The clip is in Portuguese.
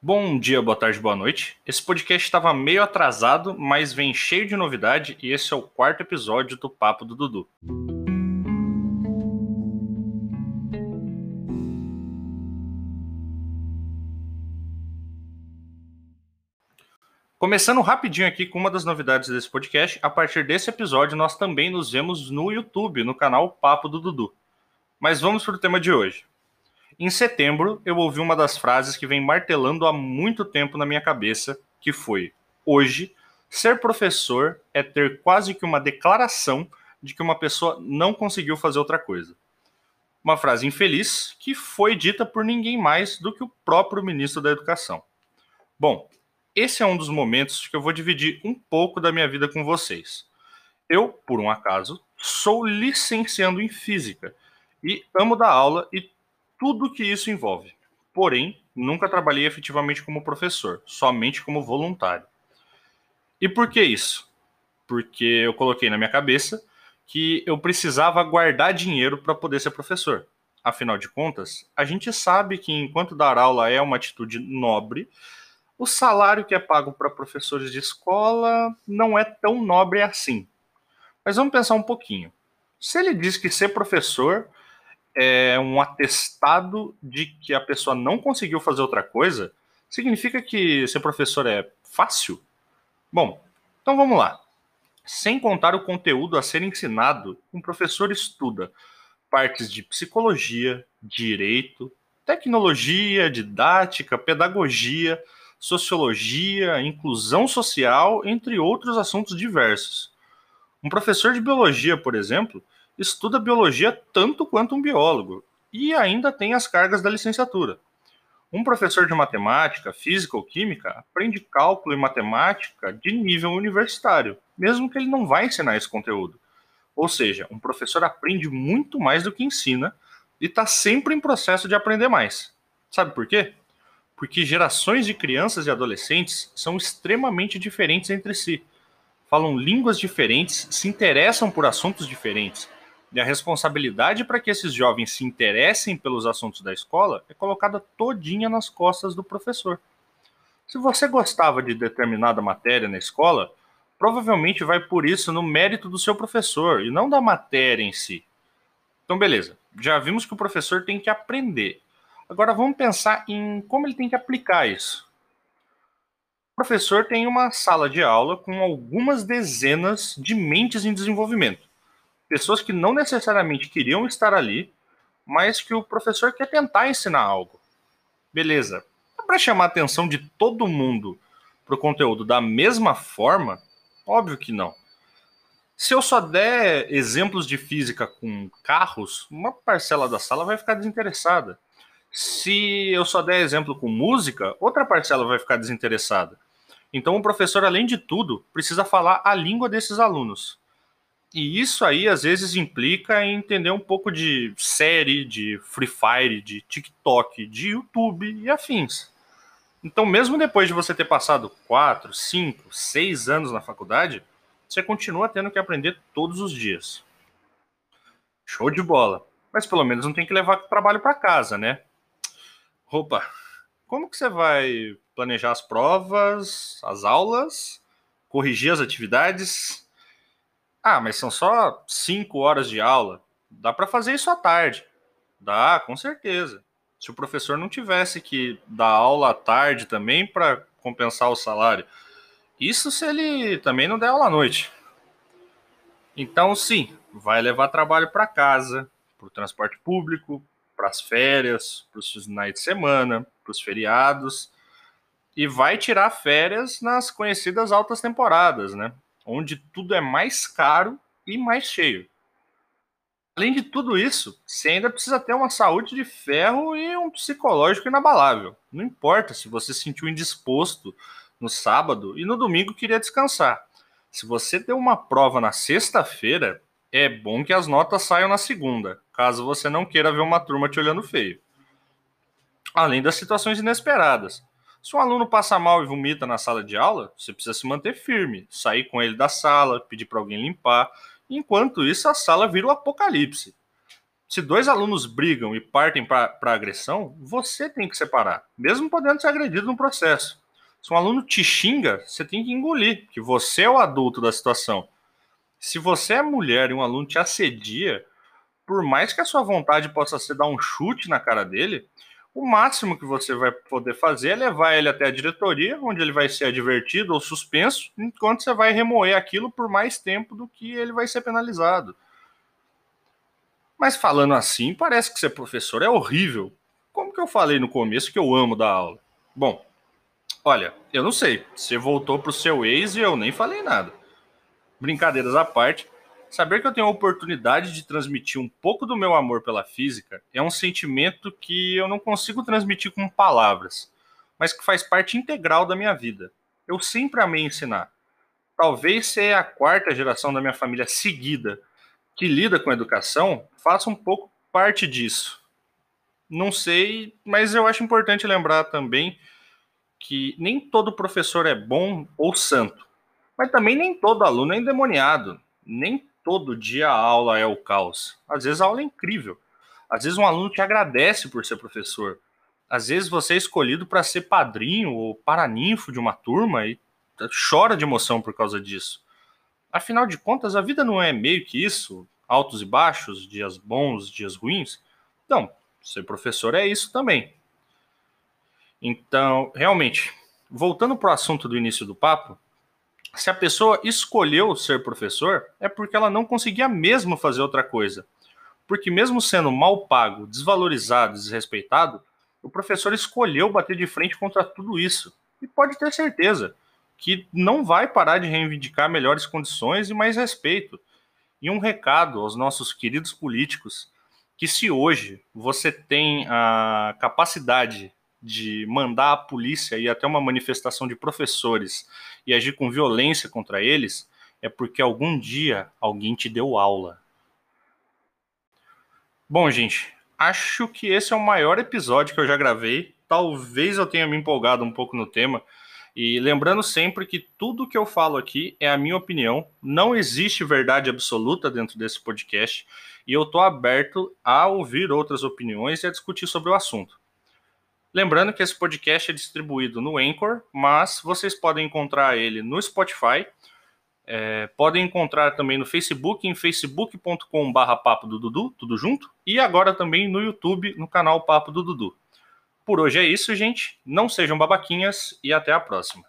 Bom dia, boa tarde, boa noite. Esse podcast estava meio atrasado, mas vem cheio de novidade e esse é o quarto episódio do Papo do Dudu. Começando rapidinho aqui com uma das novidades desse podcast, a partir desse episódio nós também nos vemos no YouTube, no canal Papo do Dudu. Mas vamos para o tema de hoje. Em setembro, eu ouvi uma das frases que vem martelando há muito tempo na minha cabeça, que foi: hoje, ser professor é ter quase que uma declaração de que uma pessoa não conseguiu fazer outra coisa. Uma frase infeliz que foi dita por ninguém mais do que o próprio ministro da Educação. Bom, esse é um dos momentos que eu vou dividir um pouco da minha vida com vocês. Eu, por um acaso, sou licenciando em física e amo dar aula e tudo que isso envolve. Porém, nunca trabalhei efetivamente como professor, somente como voluntário. E por que isso? Porque eu coloquei na minha cabeça que eu precisava guardar dinheiro para poder ser professor. Afinal de contas, a gente sabe que enquanto dar aula é uma atitude nobre, o salário que é pago para professores de escola não é tão nobre assim. Mas vamos pensar um pouquinho. Se ele diz que ser professor é um atestado de que a pessoa não conseguiu fazer outra coisa, significa que ser professor é fácil? Bom, então vamos lá. Sem contar o conteúdo a ser ensinado, um professor estuda partes de psicologia, direito, tecnologia, didática, pedagogia, sociologia, inclusão social, entre outros assuntos diversos. Um professor de biologia, por exemplo, estuda biologia tanto quanto um biólogo e ainda tem as cargas da licenciatura. Um professor de matemática, física ou química aprende cálculo e matemática de nível universitário, mesmo que ele não vá ensinar esse conteúdo. Ou seja, um professor aprende muito mais do que ensina e está sempre em processo de aprender mais. Sabe por quê? Porque gerações de crianças e adolescentes são extremamente diferentes entre si. Falam línguas diferentes, se interessam por assuntos diferentes e a responsabilidade para que esses jovens se interessem pelos assuntos da escola é colocada todinha nas costas do professor. Se você gostava de determinada matéria na escola, provavelmente vai por isso no mérito do seu professor e não da matéria em si. Então, beleza. Já vimos que o professor tem que aprender. Agora vamos pensar em como ele tem que aplicar isso. O professor tem uma sala de aula com algumas dezenas de mentes em desenvolvimento pessoas que não necessariamente queriam estar ali, mas que o professor quer tentar ensinar algo. Beleza. Para chamar a atenção de todo mundo para o conteúdo da mesma forma, óbvio que não. Se eu só der exemplos de física com carros, uma parcela da sala vai ficar desinteressada. Se eu só der exemplo com música, outra parcela vai ficar desinteressada. Então o professor, além de tudo, precisa falar a língua desses alunos. E isso aí às vezes implica em entender um pouco de série, de Free Fire, de TikTok, de YouTube e afins. Então, mesmo depois de você ter passado 4, 5, 6 anos na faculdade, você continua tendo que aprender todos os dias. Show de bola. Mas pelo menos não tem que levar o trabalho para casa, né? Opa, como que você vai planejar as provas, as aulas, corrigir as atividades? Ah, mas são só cinco horas de aula. Dá para fazer isso à tarde. Dá, com certeza. Se o professor não tivesse que dar aula à tarde também para compensar o salário. Isso se ele também não der aula à noite. Então, sim, vai levar trabalho para casa, para o transporte público, para as férias, para os finais de semana, para os feriados. E vai tirar férias nas conhecidas altas temporadas, né? Onde tudo é mais caro e mais cheio. Além de tudo isso, você ainda precisa ter uma saúde de ferro e um psicológico inabalável. Não importa se você se sentiu indisposto no sábado e no domingo queria descansar. Se você deu uma prova na sexta-feira, é bom que as notas saiam na segunda, caso você não queira ver uma turma te olhando feio. Além das situações inesperadas. Se um aluno passa mal e vomita na sala de aula, você precisa se manter firme, sair com ele da sala, pedir para alguém limpar. Enquanto isso, a sala vira o apocalipse. Se dois alunos brigam e partem para agressão, você tem que separar, mesmo podendo ser agredido no processo. Se um aluno te xinga, você tem que engolir, que você é o adulto da situação. Se você é mulher e um aluno te assedia, por mais que a sua vontade possa ser dar um chute na cara dele, o máximo que você vai poder fazer é levar ele até a diretoria, onde ele vai ser advertido ou suspenso, enquanto você vai remoer aquilo por mais tempo do que ele vai ser penalizado. Mas falando assim, parece que ser professor é horrível. Como que eu falei no começo que eu amo dar aula? Bom, olha, eu não sei. Você voltou pro seu ex e eu nem falei nada. Brincadeiras à parte, saber que eu tenho a oportunidade de transmitir um pouco do meu amor pela física é um sentimento que eu não consigo transmitir com palavras, mas que faz parte integral da minha vida. Eu sempre amei ensinar. Talvez ser a quarta geração da minha família seguida que lida com educação faça um pouco parte disso. Não sei, mas eu acho importante lembrar também que nem todo professor é bom ou santo, mas também nem todo aluno é endemoniado, nem todo dia a aula é o caos. Às vezes a aula é incrível. Às vezes um aluno te agradece por ser professor. Às vezes você é escolhido para ser padrinho ou paraninfo de uma turma e chora de emoção por causa disso. Afinal de contas, a vida não é meio que isso, altos e baixos, dias bons, dias ruins. Então, ser professor é isso também. Então, realmente, voltando para o assunto do início do papo, se a pessoa escolheu ser professor, é porque ela não conseguia mesmo fazer outra coisa. Porque, mesmo sendo mal pago, desvalorizado, desrespeitado, o professor escolheu bater de frente contra tudo isso. E pode ter certeza que não vai parar de reivindicar melhores condições e mais respeito. E um recado aos nossos queridos políticos: que se hoje você tem a capacidade de mandar a polícia ir até uma manifestação de professores e agir com violência contra eles, é porque algum dia alguém te deu aula. Bom, gente, acho que esse é o maior episódio que eu já gravei. Talvez eu tenha me empolgado um pouco no tema. E lembrando sempre que tudo que eu falo aqui é a minha opinião, não existe verdade absoluta dentro desse podcast e eu estou aberto a ouvir outras opiniões e a discutir sobre o assunto. Lembrando que esse podcast é distribuído no Anchor, mas vocês podem encontrar ele no Spotify, é, podem encontrar também no Facebook, em facebook.com.br Papo do Dudu, tudo junto, e agora também no YouTube, no canal Papo do Dudu. Por hoje é isso, gente. Não sejam babaquinhas e até a próxima.